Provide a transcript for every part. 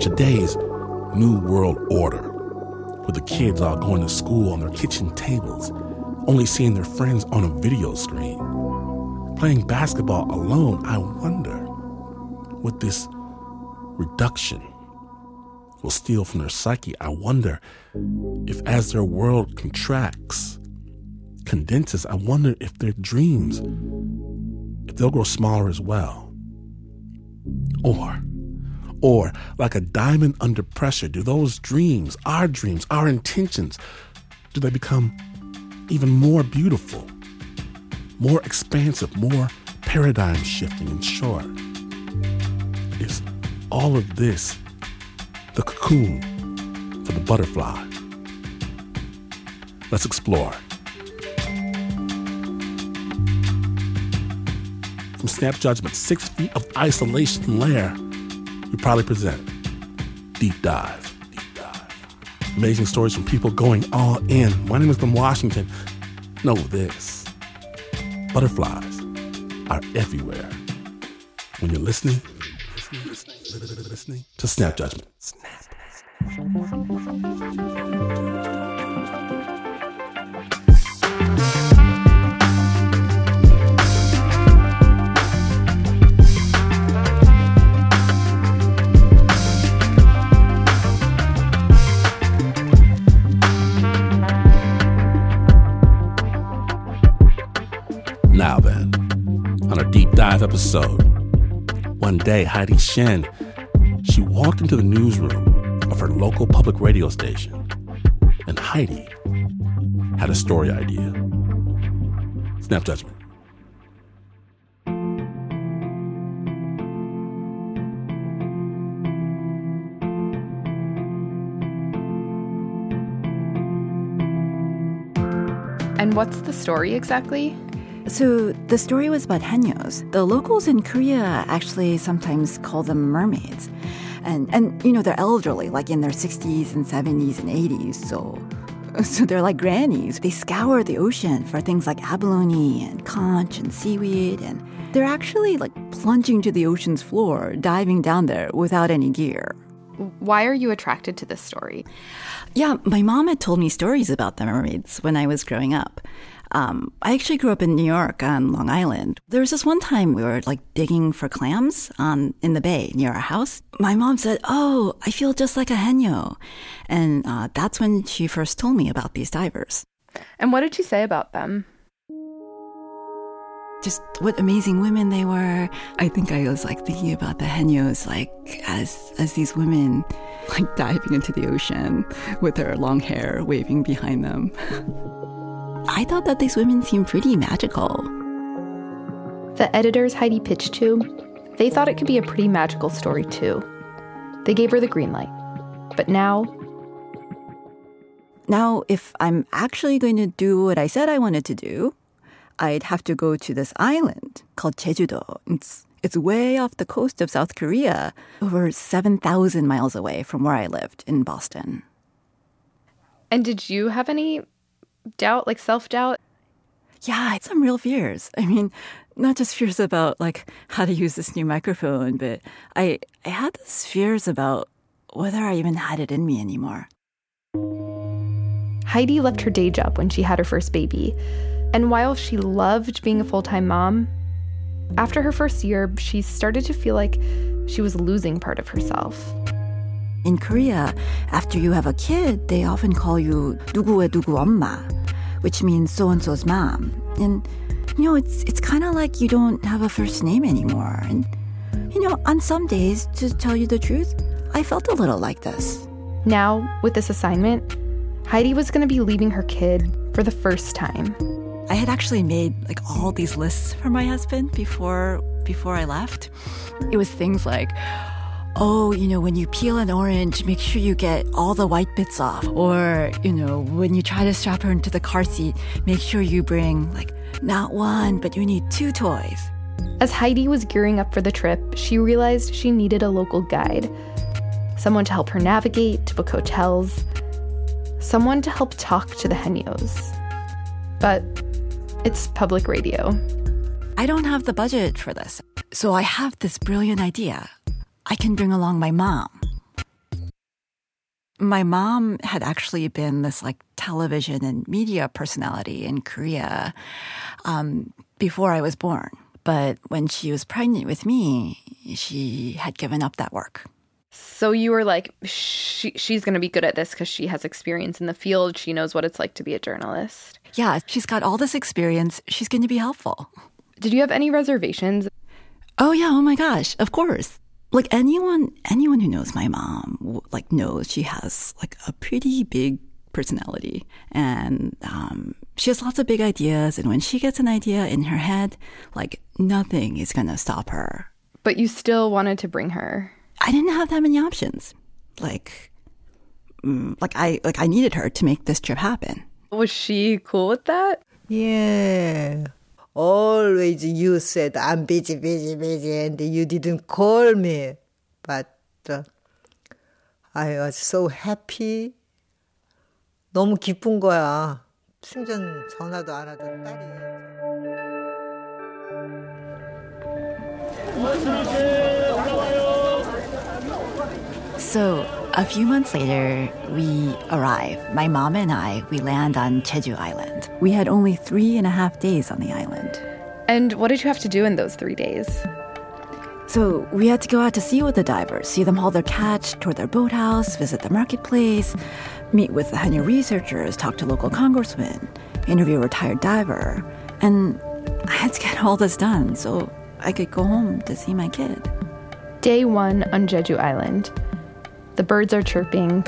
Today's New World Order, where the kids are going to school on their kitchen tables, only seeing their friends on a video screen. Playing basketball alone, I wonder what this reduction will steal from their psyche. I wonder if, as their world contracts, condenses, I wonder if their dreams, if they'll grow smaller as well. Or, or like a diamond under pressure, do those dreams, our dreams, our intentions, do they become even more beautiful, more expansive, more paradigm shifting? In short, is all of this the cocoon for the butterfly? Let's explore. From Snap Judgment, Six Feet of Isolation Lair we probably present Deep Dive. Deep Dive. Amazing stories from people going all in. My name is Glynn Washington. Know this butterflies are everywhere. When you're listening, listening, listening, listening to Snap Judgment. Snap. Dive episode, one day Heidi Shin, she walked into the newsroom of her local public radio station, and Heidi had a story idea. Snap judgment. And what's the story exactly? So the story was about hanyos. The locals in Korea actually sometimes call them mermaids. And and you know they're elderly, like in their 60s and 70s and 80s. So so they're like grannies. They scour the ocean for things like abalone and conch and seaweed and they're actually like plunging to the ocean's floor, diving down there without any gear. Why are you attracted to this story? Yeah, my mom had told me stories about the mermaids when I was growing up. Um, I actually grew up in New York on Long Island. There was this one time we were like digging for clams on in the bay near our house. My mom said, "Oh, I feel just like a henyo," and uh, that's when she first told me about these divers. And what did she say about them? Just what amazing women they were. I think I was like thinking about the henyos like as as these women like diving into the ocean with their long hair waving behind them. I thought that these women seemed pretty magical. The editors Heidi pitched to, they thought it could be a pretty magical story too. They gave her the green light. But now, Now, if I'm actually going to do what I said I wanted to do, I'd have to go to this island called Jeju-do. It's it's way off the coast of South Korea, over 7,000 miles away from where I lived in Boston. and did you have any doubt, like self doubt? Yeah, I had some real fears. I mean, not just fears about like how to use this new microphone, but I I had these fears about whether I even had it in me anymore. Heidi left her day job when she had her first baby. And while she loved being a full time mom, after her first year, she started to feel like she was losing part of herself. In Korea, after you have a kid, they often call you 누구의 누구 엄마, which means so and so's mom. And you know, it's it's kind of like you don't have a first name anymore. And you know, on some days, to tell you the truth, I felt a little like this. Now, with this assignment, Heidi was going to be leaving her kid for the first time. I had actually made like all these lists for my husband before before I left. It was things like oh, you know, when you peel an orange, make sure you get all the white bits off. Or, you know, when you try to strap her into the car seat, make sure you bring like not one, but you need two toys. As Heidi was gearing up for the trip, she realized she needed a local guide. Someone to help her navigate, to book hotels, someone to help talk to the Haenyos. But it's public radio. I don't have the budget for this. So I have this brilliant idea. I can bring along my mom. My mom had actually been this like television and media personality in Korea um, before I was born. But when she was pregnant with me, she had given up that work. So you were like, she, she's going to be good at this because she has experience in the field. She knows what it's like to be a journalist. Yeah, she's got all this experience. She's going to be helpful. Did you have any reservations? Oh yeah, oh my gosh, of course. Like anyone anyone who knows my mom like knows she has like a pretty big personality. And um, she has lots of big ideas. And when she gets an idea in her head like nothing is going to stop her. But you still wanted to bring her. I didn't have that many options. Like mm, like i like i needed her to make this trip happen. Was she cool with that? Yeah always you said I'm busy, busy, busy, and you didn't call me. But uh, I was so happy. 너무 기쁜 거야. 충전 전화도 안 하던 딸이. So, a few months later, we arrive. My mom and I, we land on Jeju Island. We had only three and a half days on the island. And what did you have to do in those three days? So, we had to go out to sea with the divers, see them haul their catch toward their boathouse, visit the marketplace, meet with the Hanyu researchers, talk to local congressmen, interview a retired diver. And I had to get all this done so I could go home to see my kid. Day one on Jeju Island. The birds are chirping,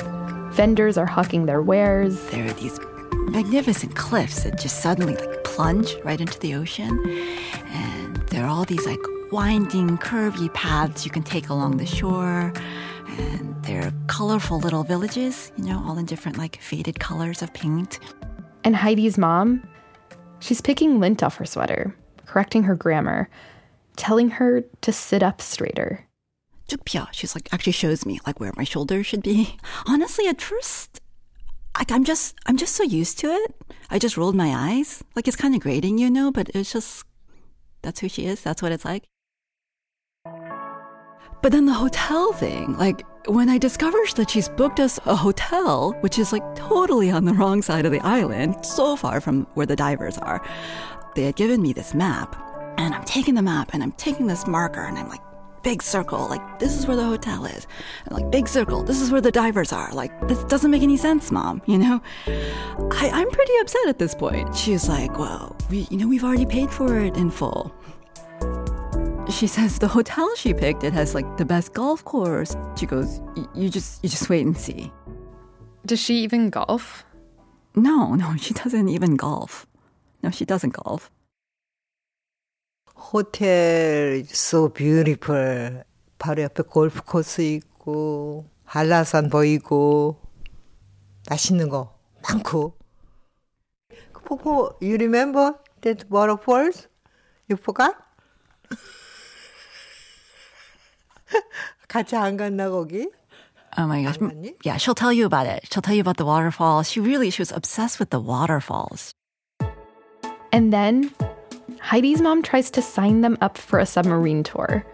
vendors are hawking their wares. There are these magnificent cliffs that just suddenly like plunge right into the ocean. And there are all these like winding, curvy paths you can take along the shore. And there are colorful little villages, you know, all in different like faded colors of paint. And Heidi's mom, she's picking lint off her sweater, correcting her grammar, telling her to sit up straighter. She's like actually shows me like where my shoulders should be. Honestly, at first, like I'm just I'm just so used to it. I just rolled my eyes. Like it's kind of grating, you know, but it's just that's who she is. That's what it's like. But then the hotel thing, like when I discovered that she's booked us a hotel, which is like totally on the wrong side of the island, so far from where the divers are, they had given me this map. And I'm taking the map and I'm taking this marker and I'm like, big circle, like this is where the hotel is. And like big circle, this is where the divers are. Like this doesn't make any sense, mom, you know? I, I'm pretty upset at this point. She's like, well, we, you know, we've already paid for it in full. She says the hotel she picked, it has like the best golf course. She goes, you just, you just wait and see. Does she even golf? No, no, she doesn't even golf. No, she doesn't golf. 호텔 so beautiful. 바로 옆에 골프 코스 있고 한라산 보이고 맛있는 거 많고. 폭포, you remember that waterfalls? You forgot? 같이 안 갔나 거기? Oh my gosh. Yeah, she'll tell you about it. She'll tell you about the waterfalls. She really, she was obsessed with the waterfalls. And then Heidi's mom tries to sign them up for a submarine tour.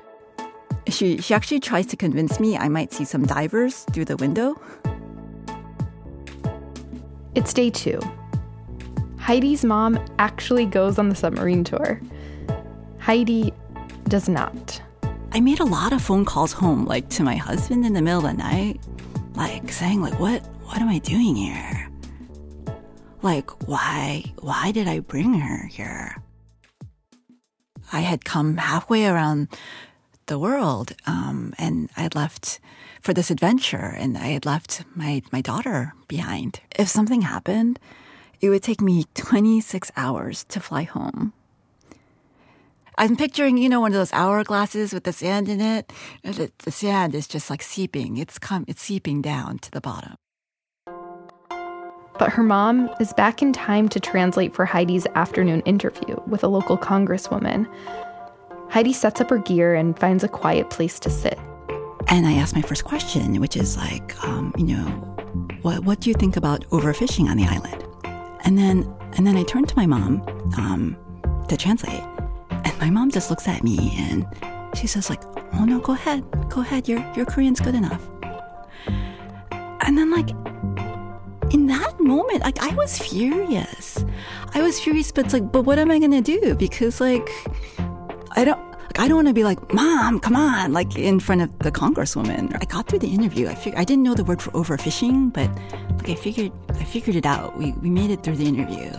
She, she actually tries to convince me I might see some divers through the window. It's day two. Heidi's mom actually goes on the submarine tour. Heidi, does not. I made a lot of phone calls home, like to my husband in the middle of the night, like saying, like, what what am I doing here? Like, why why did I bring her here? I had come halfway around the world, um, and I had left for this adventure, and I had left my my daughter behind. If something happened, it would take me 26 hours to fly home. I'm picturing, you know, one of those hourglasses with the sand in it. The, the sand is just like seeping. It's come, it's seeping down to the bottom. But her mom is back in time to translate for Heidi's afternoon interview with a local congresswoman. Heidi sets up her gear and finds a quiet place to sit. And I ask my first question, which is like, um, you know, what what do you think about overfishing on the island? And then and then I turn to my mom um, to translate, and my mom just looks at me and she says like, "Oh no, go ahead, go ahead. Your your Korean's good enough." And then like in that moment, like I was furious. I was furious, but it's like, but what am I gonna do? Because like I don't I don't want to be like, "Mom, come on!" Like in front of the congresswoman. I got through the interview. I figured I didn't know the word for overfishing, but like I figured I figured it out. We we made it through the interview.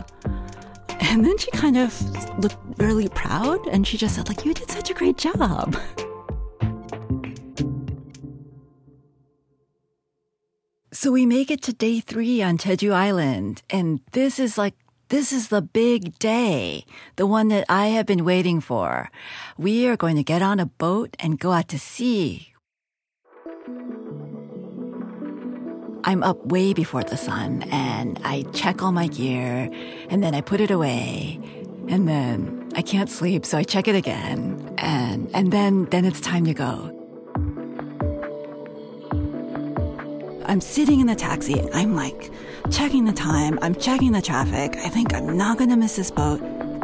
And then she kind of looked really proud and she just said like, "You did such a great job." So we make it to day 3 on Jeju Island and this is like this is the big day, the one that I have been waiting for. We are going to get on a boat and go out to sea. I'm up way before the sun and I check all my gear and then I put it away and then I can't sleep so I check it again and and then then it's time to go. I'm sitting in the taxi. I'm like checking the time. I'm checking the traffic. I think I'm not going to miss this boat.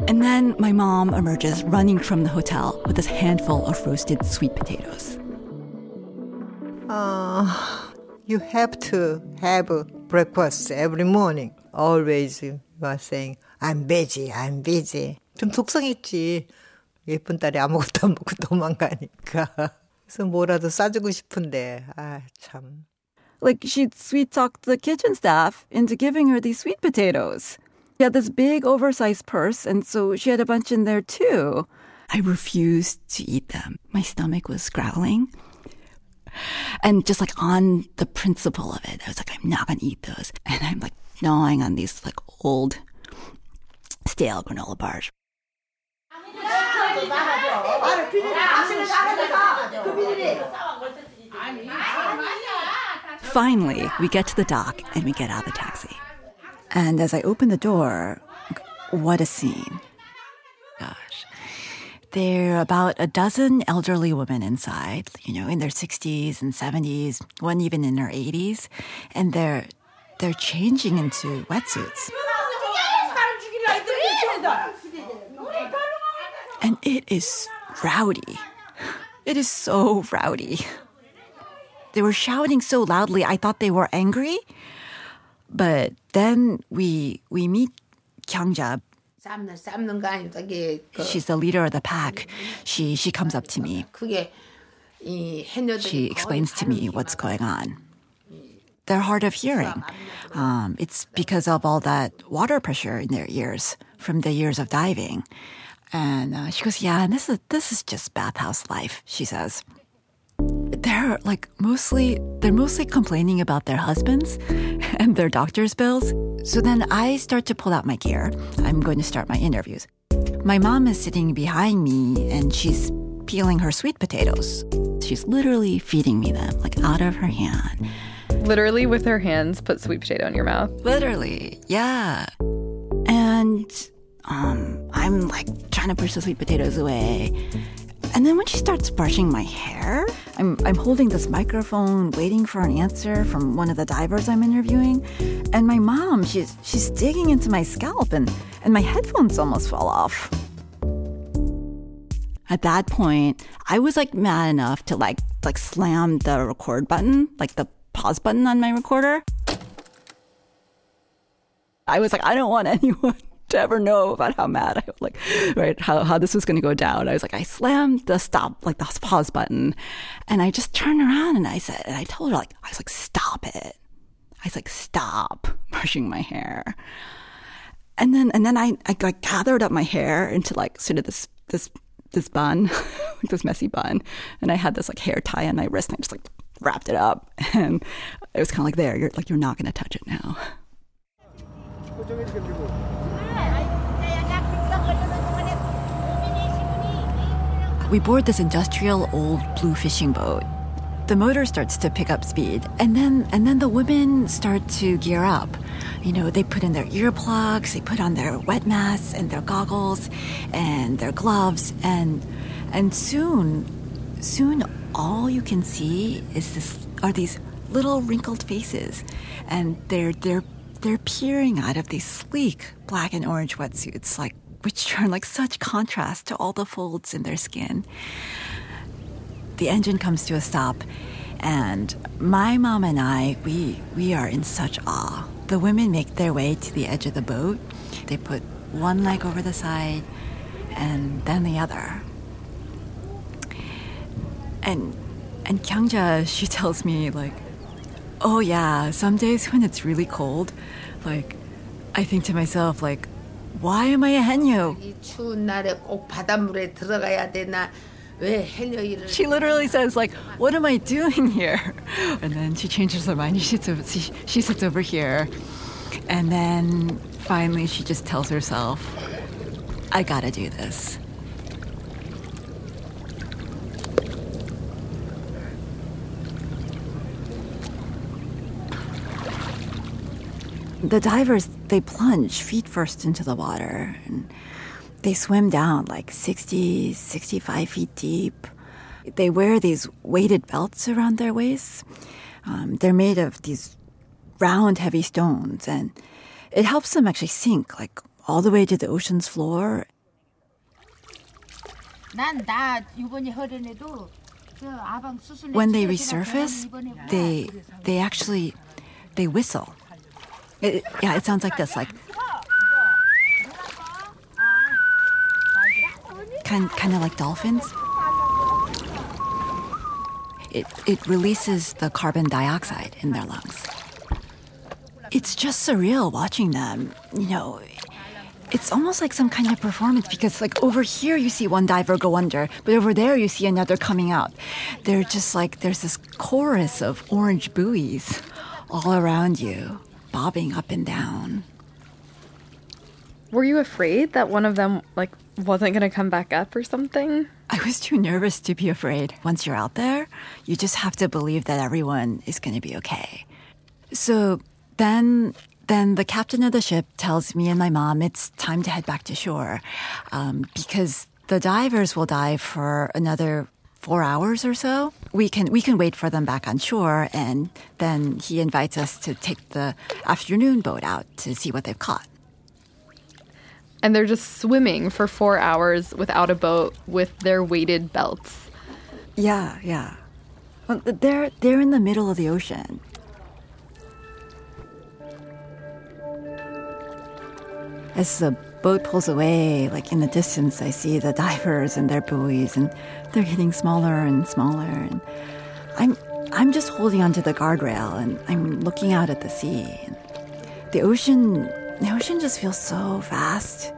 And then my mom emerges running from the hotel with this handful of roasted sweet potatoes. Uh, you have to have breakfast every morning. Always you are saying, I'm busy, I'm busy. 좀 속상했지. 예쁜 딸이 아무것도 안 먹고 도망가니까. 그래서 뭐라도 싸주고 싶은데, 아, 참. Like she'd sweet talked the kitchen staff into giving her these sweet potatoes. She had this big oversized purse, and so she had a bunch in there too. I refused to eat them. My stomach was growling. And just like on the principle of it, I was like, I'm not gonna eat those. And I'm like gnawing on these like old stale granola bars. Finally, we get to the dock and we get out of the taxi. And as I open the door, what a scene. Gosh. There are about a dozen elderly women inside, you know, in their 60s and 70s, one even in her 80s, and they're they're changing into wetsuits. And it is rowdy. It is so rowdy. They were shouting so loudly, I thought they were angry. But then we we meet Kyungja. She's the leader of the pack. She she comes up to me. She explains to me what's going on. They're hard of hearing. Um, it's because of all that water pressure in their ears from the years of diving. And uh, she goes, "Yeah, and this is this is just bathhouse life," she says. They're like mostly they're mostly complaining about their husbands and their doctor's bills. So then I start to pull out my gear. I'm going to start my interviews. My mom is sitting behind me and she's peeling her sweet potatoes. She's literally feeding me them like out of her hand. Literally, with her hands, put sweet potato in your mouth. Literally, yeah. And um, I'm like trying to push the sweet potatoes away. And then when she starts brushing my hair, I'm, I'm holding this microphone waiting for an answer from one of the divers I'm interviewing. And my mom, she's, she's digging into my scalp and, and my headphones almost fall off. At that point, I was like mad enough to like like slam the record button, like the pause button on my recorder. I was like, I don't want anyone to ever know about how mad I was, like, right, how, how this was going to go down. I was like, I slammed the stop, like the pause button, and I just turned around and I said, and I told her, like, I was like, stop it. I was like, stop brushing my hair. And then, and then I, I gathered up my hair into like sort of this, this, this bun, like this messy bun. And I had this like hair tie on my wrist and I just like wrapped it up. And it was kind of like, there, you're like, you're not going to touch it now. We board this industrial old blue fishing boat. The motor starts to pick up speed, and then and then the women start to gear up. You know, they put in their earplugs, they put on their wet masks and their goggles and their gloves, and and soon, soon all you can see is this are these little wrinkled faces, and they're they're they're peering out of these sleek black and orange wetsuits, like which turn like such contrast to all the folds in their skin. The engine comes to a stop, and my mom and I, we we are in such awe. The women make their way to the edge of the boat. They put one leg over the side, and then the other. And and Kyungja, she tells me like, oh yeah, some days when it's really cold, like, I think to myself like, why am I a henyo? 이 추운 날에 꼭 바닷물에 들어가야 되나? 왜 해녀 일을 She literally says like, "What am I doing here?" And then she changes her mind. She sits over, she, she sits over here, and then finally she just tells herself, "I gotta do this." The divers, they plunge feet first into the water and they swim down like 60, 65 feet deep. They wear these weighted belts around their waists. Um, they're made of these round, heavy stones, and it helps them actually sink like all the way to the ocean's floor. When they resurface, they they actually they whistle. It, yeah, it sounds like this, like kind kind of like dolphins. It it releases the carbon dioxide in their lungs. It's just surreal watching them. You know, it's almost like some kind of performance because like over here you see one diver go under, but over there you see another coming out. They're just like there's this chorus of orange buoys all around you, bobbing up and down. Were you afraid that one of them like wasn't going to come back up or something? I was too nervous to be afraid. Once you're out there, you just have to believe that everyone is going to be okay. So then, then the captain of the ship tells me and my mom it's time to head back to shore, um, because the divers will dive for another four hours or so. We can we can wait for them back on shore, and then he invites us to take the afternoon boat out to see what they've caught. And they're just swimming for four hours without a boat with their weighted belts. Yeah, yeah. Well, they're they're in the middle of the ocean. As the boat pulls away, like in the distance, I see the divers and their buoys, and they're getting smaller and smaller. And I'm I'm just holding onto the guardrail, and I'm looking out at the sea. The ocean, the ocean just feels so vast.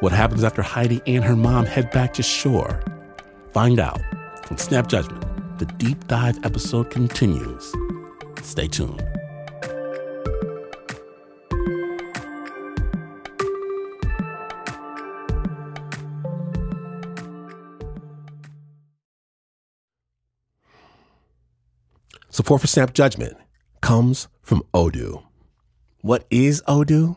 What happens after Heidi and her mom head back to shore? Find out from Snap Judgment. The deep dive episode continues. Stay tuned. Support for Snap Judgment comes from Odoo. What is Odoo?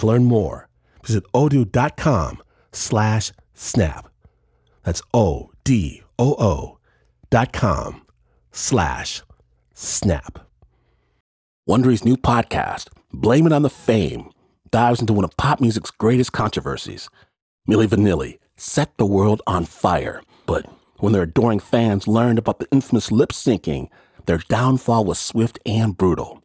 To learn more, visit odoo.com slash snap. That's O-D-O-O dot com slash snap. Wondery's new podcast, Blame It on the Fame, dives into one of pop music's greatest controversies. Milli Vanilli set the world on fire, but when their adoring fans learned about the infamous lip syncing, their downfall was swift and brutal.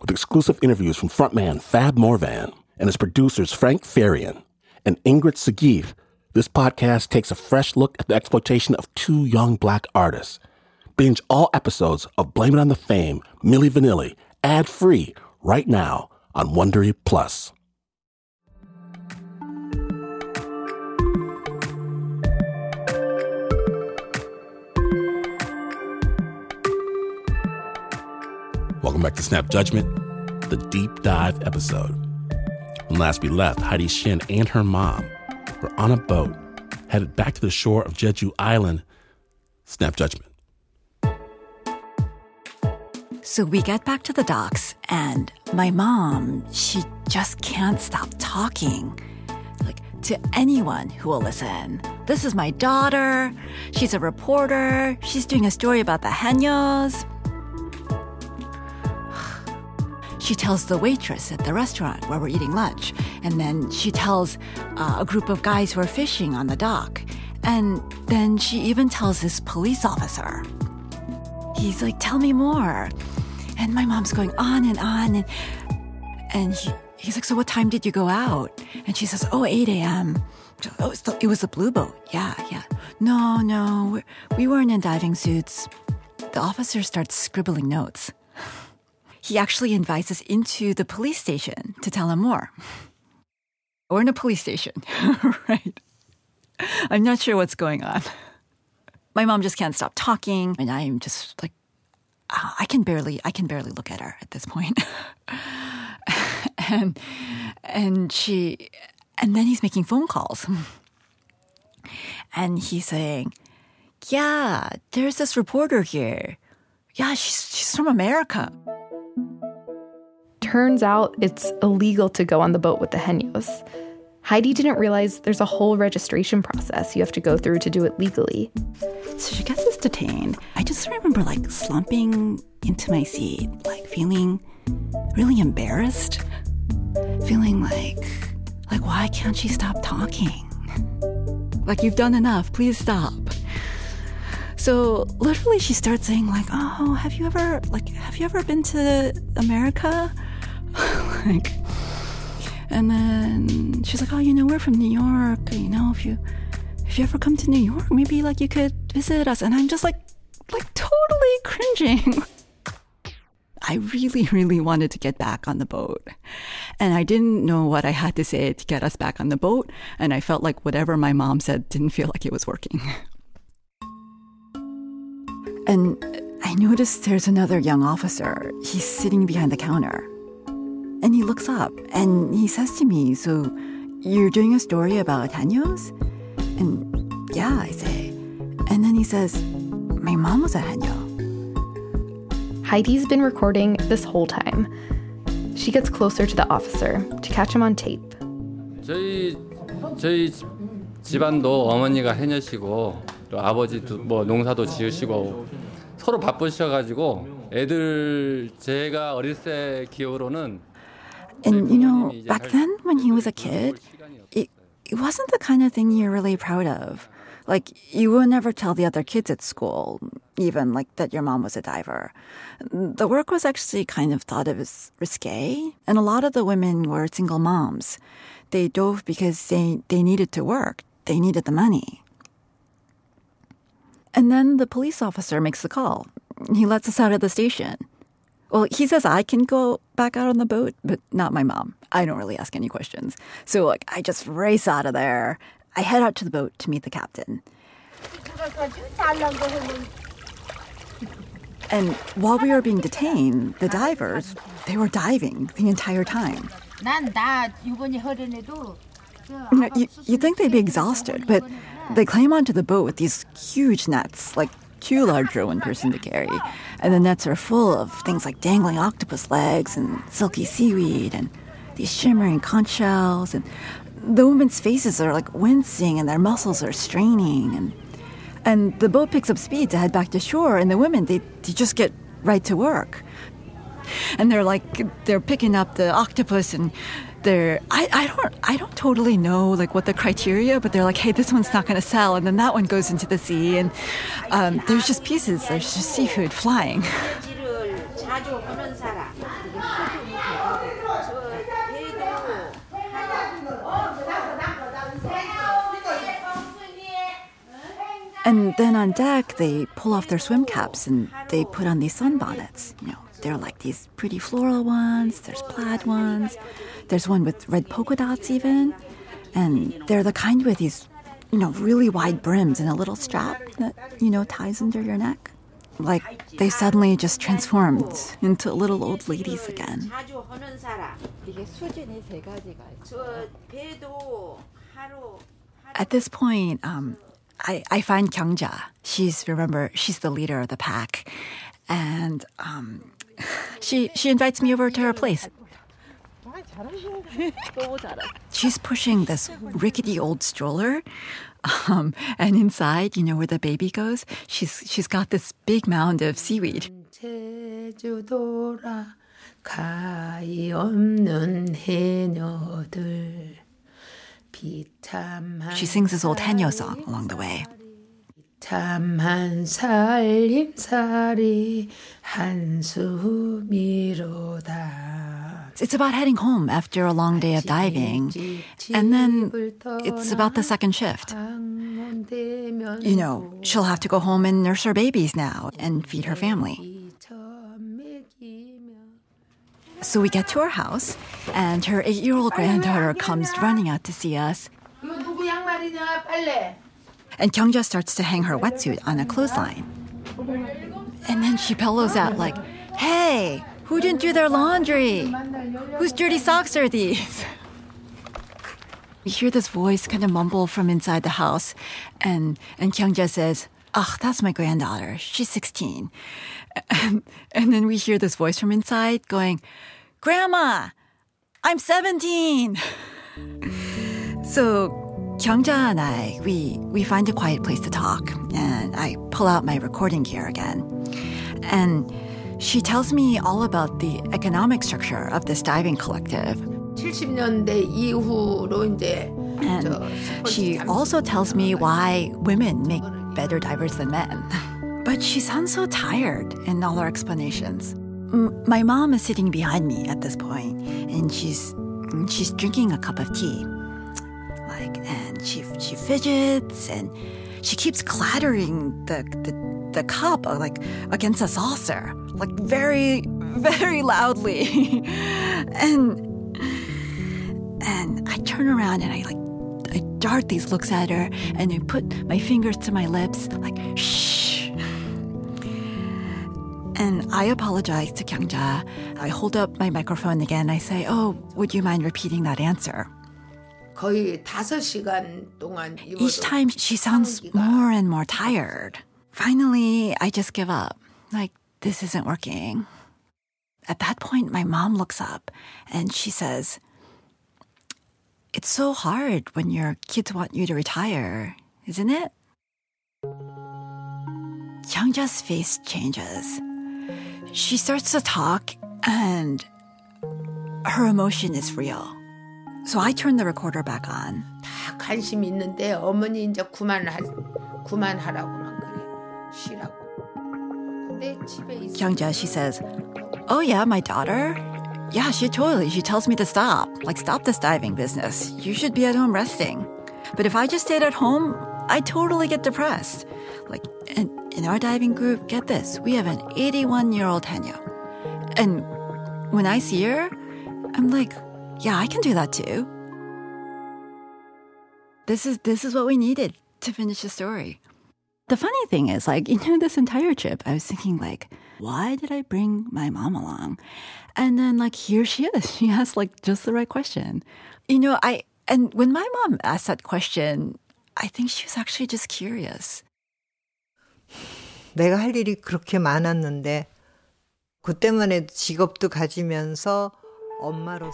With exclusive interviews from frontman Fab Morvan and his producers Frank Farian and Ingrid Segieth, this podcast takes a fresh look at the exploitation of two young black artists. Binge all episodes of Blame It on the Fame, Milli Vanilli, ad free right now on Wondery Plus. Welcome back to Snap Judgment, the deep dive episode. When last we left, Heidi Shin and her mom were on a boat headed back to the shore of Jeju Island. Snap Judgment. So we get back to the docks, and my mom, she just can't stop talking. Like to anyone who will listen. This is my daughter. She's a reporter. She's doing a story about the Hanyos. She tells the waitress at the restaurant where we're eating lunch, and then she tells uh, a group of guys who are fishing on the dock. And then she even tells this police officer. He's like, Tell me more. And my mom's going on and on. And, and he, he's like, So what time did you go out? And she says, Oh, 8 a.m. Oh, it was a blue boat. Yeah, yeah. No, no, we weren't in diving suits. The officer starts scribbling notes. He actually invites us into the police station to tell him more. We're in a police station, right? I'm not sure what's going on. My mom just can't stop talking, and I'm just like, uh, I can barely, I can barely look at her at this point. and and she, and then he's making phone calls, and he's saying, "Yeah, there's this reporter here. Yeah, she's she's from America." Turns out it's illegal to go on the boat with the Henyos. Heidi didn't realize there's a whole registration process you have to go through to do it legally. So she gets us detained. I just remember like slumping into my seat, like feeling really embarrassed, feeling like, like why can't she stop talking? Like you've done enough, please stop. So literally, she starts saying like, "Oh, have you ever like have you ever been to America?" like, and then she's like, "Oh, you know, we're from New York. You know, if you if you ever come to New York, maybe like you could visit us." And I'm just like, like totally cringing. I really, really wanted to get back on the boat. And I didn't know what I had to say to get us back on the boat. And I felt like whatever my mom said didn't feel like it was working. And I noticed there's another young officer. He's sitting behind the counter. And he looks up and he says to me, So you're doing a story about Hanyos? And yeah, I say. And then he says, My mom was a Hanyo. Heidi's been recording this whole time. She gets closer to the officer to catch him on tape. 저희 저희 집- 집안도 어머니가 해녀시고 또 아버지도 뭐 농사도 지으시고 서로 바쁘셔가지고 애들 제가 어릴 때 기억으로는 And you know, back then when he was a kid, it, it wasn't the kind of thing you're really proud of. Like, you would never tell the other kids at school, even like that your mom was a diver. The work was actually kind of thought of as risque, and a lot of the women were single moms. They dove because they, they needed to work, they needed the money. And then the police officer makes the call. He lets us out of the station. Well, he says I can go back out on the boat, but not my mom. I don't really ask any questions. So like, I just race out of there. I head out to the boat to meet the captain. And while we were being detained, the divers, they were diving the entire time. You, know, you, you'd think they'd be exhausted, but they climb onto the boat with these huge nets, like too large for one person to carry. And the nets are full of things like dangling octopus legs and silky seaweed and these shimmering conch shells. And the women's faces are like wincing and their muscles are straining. And, and the boat picks up speed to head back to shore, and the women, they, they just get right to work. And they're like, they're picking up the octopus and they're I, I don't I don't totally know like what the criteria, but they're like, hey, this one's not going to sell, and then that one goes into the sea, and um, there's just pieces, there's just seafood flying. And then on deck, they pull off their swim caps and they put on these sunbonnets, you know, there are like these pretty floral ones, there's plaid ones, there's one with red polka dots, even. And they're the kind with these, you know, really wide brims and a little strap that, you know, ties under your neck. Like they suddenly just transformed into little old ladies again. At this point, um, I, I find Kyungja. She's remember she's the leader of the pack, and um, She she invites me over to her place. She's pushing this rickety old stroller, um, and inside, you know where the baby goes. She's she's got this big mound of seaweed. She sings this old Tenyo song along the way. 참한 살림살이 한숨이로다 It's about heading home after a long day of diving, and then it's about the second shift. You know, she'll have to go home and nurse her babies now and feed her family. So we get to her house, and her eight year old granddaughter comes running out to see us. 이거 누구 양말이냐 빨래 And Kyungja starts to hang her wetsuit on a clothesline. And then she bellows out, like, Hey, who didn't do their laundry? Whose dirty socks are these? We hear this voice kind of mumble from inside the house, and, and Kyungja says, Oh, that's my granddaughter. She's 16. And, and then we hear this voice from inside going, Grandma, I'm 17. So Kyungja and I, we, we find a quiet place to talk, and I pull out my recording gear again. And she tells me all about the economic structure of this diving collective. 70년대 이후로 이제 And 저 she 스포츠 also 잠수 tells me why women make better divers than men. But she sounds so tired in all her explanations. M- My mom is sitting behind me at this point, and she's she's drinking a cup of tea. Like, and she she fidgets and she keeps clattering the the, the cup uh, like against a saucer, like very very loudly, and and I turn around and I like I dart these looks at her and I put my fingers to my lips like shh. And I apologize to Kyungja. I hold up my microphone again. I say, "Oh, would you mind repeating that answer?" Each time she sounds more and more tired. Finally, I just give up. Like, this isn't working. At that point, my mom looks up and she says, It's so hard when your kids want you to retire, isn't it? Kyungja's face changes. She starts to talk, and her emotion is real. So I turn the recorder back on. 다 관심 있는데 어머니 이제 그만하 그만하라고만 그래 쉬라고. 근데 집에 있어. Kyungja, she says, Oh, yeah, my daughter? Yeah, she totally. She tells me to stop. Like, stop this diving business. You should be at home resting. But if I just stayed at home, I totally get depressed. Like, in, in our diving group, get this, we have an 81 year old Hanya. And when I see her, I'm like, yeah, I can do that too. This is, this is what we needed to finish the story. the funny thing is, like, you know, this entire trip, I was thinking, like, why did I bring my mom along? And then, like, here she is. She asked, like, just the right question. You know, I, and when my mom asked that question, I think she was actually just curious. 내가 할 일이 그렇게 많았는데 그때만 해도 직업도 가지면서 엄마로서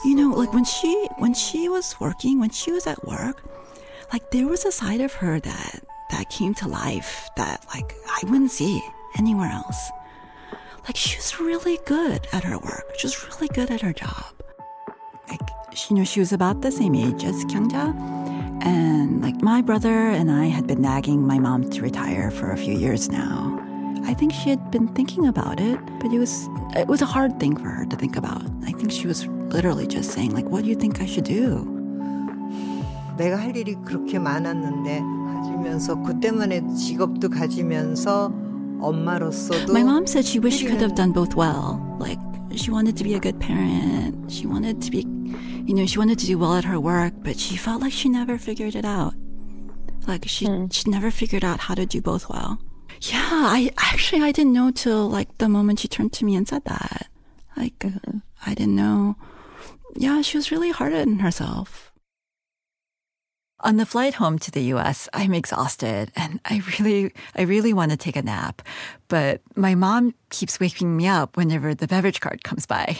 you know, like when she when she was working, when she was at work, like there was a side of her that that came to life that like I wouldn't see anywhere else. Like she was really good at her work. She was really good at her job. Like she you know she was about the same age as Kyungja. And like my brother and I had been nagging my mom to retire for a few years now. I think she had been thinking about it, but it was it was a hard thing for her to think about. I think she was literally just saying like, "What do you think I should do?" 내가 할 일이 그렇게 많았는데 가지면서 그때만 해도 직업도 가지면서 엄마로서도 My mom said she wished she could have done both well. Like she wanted to be a good parent. She wanted to be, you know, she wanted to do well at her work, but she felt like she never figured it out. Like she she never figured out how to do both well. Yeah, I actually I didn't know till like the moment she turned to me and said that. Like uh, I didn't know. Yeah, she was really hard on herself. On the flight home to the US, I'm exhausted and I really I really want to take a nap. But my mom keeps waking me up whenever the beverage cart comes by.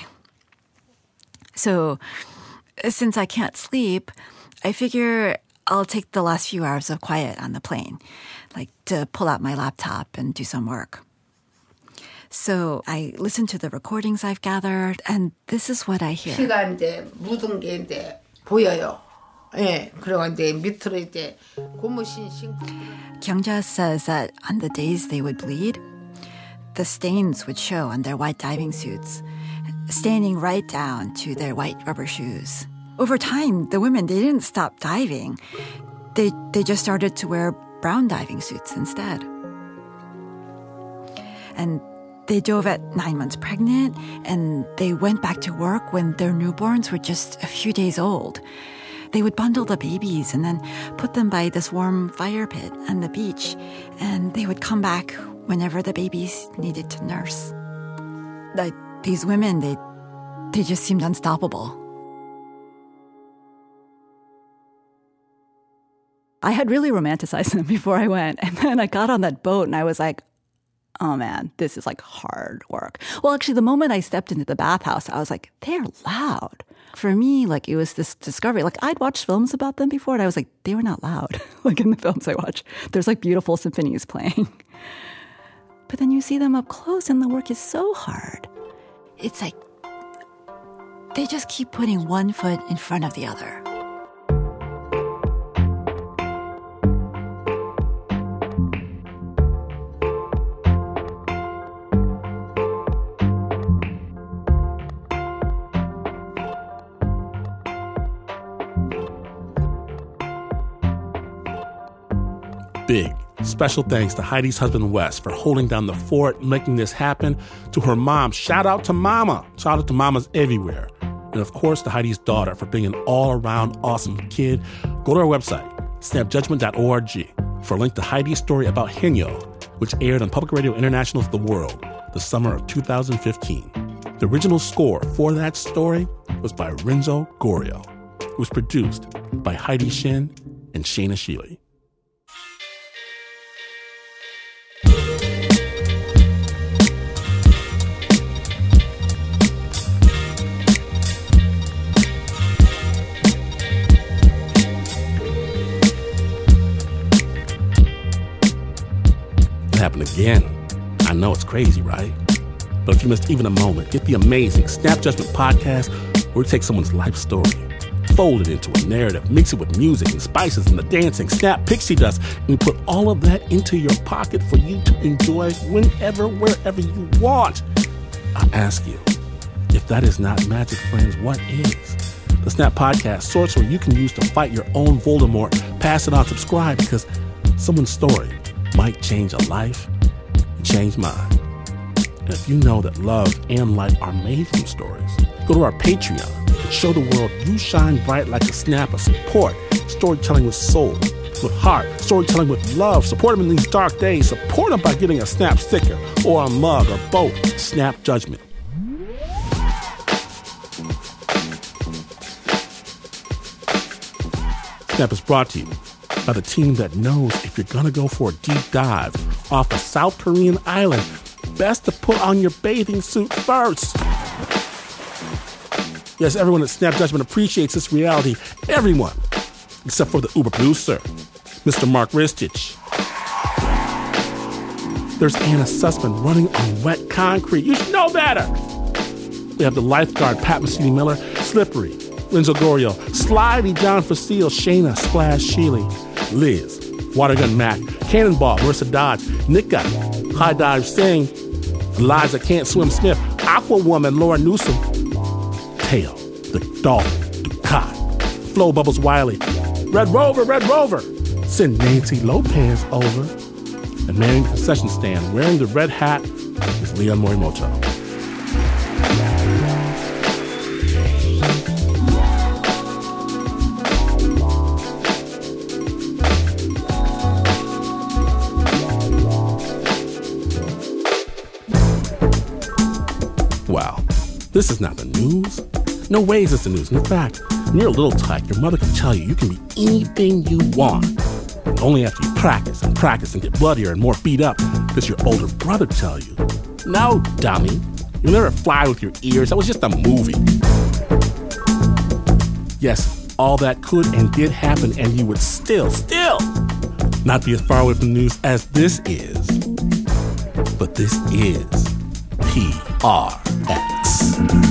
So, since I can't sleep, I figure I'll take the last few hours of quiet on the plane, like to pull out my laptop and do some work. So I listen to the recordings I've gathered, and this is what I hear. 피가 이제 묻은 게 이제 보여요. 예, 그리고 이제 밑으로 이제 고무신 신고. Kyungja says that on the days they would bleed, the stains would show on their white diving suits, staining right down to their white rubber shoes. Over time, the women they didn't stop diving. They they just started to wear brown diving suits instead. And they dove at nine months pregnant, and they went back to work when their newborns were just a few days old. They would bundle the babies and then put them by this warm fire pit on the beach, and they would come back whenever the babies needed to nurse. Like these women, they they just seemed unstoppable. I had really romanticized them before I went, and then I got on that boat and I was like, oh man, this is like hard work. Well, actually, the moment I stepped into the bathhouse, I was like, they're loud. For me, like it was this discovery. Like I'd watched films about them before, and I was like, they were not loud. like in the films I watch, there's like beautiful symphonies playing. But then you see them up close, and the work is so hard. It's like they just keep putting one foot in front of the other. Special thanks to Heidi's husband Wes for holding down the fort, making this happen. To her mom, shout out to Mama. Shout out to mamas everywhere. And of course, to Heidi's daughter for being an all around awesome kid. Go to our website, snapjudgment.org, for a link to Heidi's story about Haenyeo, which aired on Public Radio International's The World the summer of 2015. The original score for that story was by Renzo Gorio. It was produced by Heidi Shin and Shaina Shealy. It happened again. I know it's crazy, right? But if you missed even a moment, get the amazing Snap Judgment podcast where we take someone's life story, fold it into a narrative, mix it with music and spices and the dancing, snap pixie dust, and put all of that into your pocket for you to enjoy whenever, wherever you want. I ask you, if that is not magic, friends, what is? The Snap Podcast, source where you can use to fight your own Voldemort. Pass it on, subscribe, because someone's story might change a life change mine. And if you know that love and light are made from stories, go to our Patreon and show the world you shine bright like a snap of support, storytelling with soul, with heart, storytelling with love. Support them in these dark days. Support them by getting a Snap sticker or a mug or both. Snap Judgment. Snap is brought to you by the team that knows if you're gonna go for a deep dive off a South Korean island, best to put on your bathing suit first. Yes, everyone at Snap Judgment appreciates this reality. Everyone, except for the Uber producer, Mr. Mark Ristich. There's Anna Sussman running on wet concrete. You should know better. We have the lifeguard, Pat Mesiti Miller, Slippery, Lindsay Gorio, Slidey, John Facile, Shaina, Splash, Shealy, Liz, Watergun Mac, Cannonball, Marissa Dodge, Nika, High Dive Sing, Eliza Can't Swim Smith, Aqua Woman, Laura Newsom, Tail, the Dolphin, Ducat, Flow Bubbles Wiley, Red Rover, Red Rover, send Nancy Lopez over, and manning the concession stand wearing the red hat is Leon Morimoto. This is not the news. No way is this the news. In fact, when you're a little tyke, your mother can tell you you can be anything you want. Only after you practice and practice and get bloodier and more beat up does your older brother tell you, No, dummy, you'll never fly with your ears. That was just a movie. Yes, all that could and did happen, and you would still, still not be as far away from the news as this is. But this is PRX. Thank you.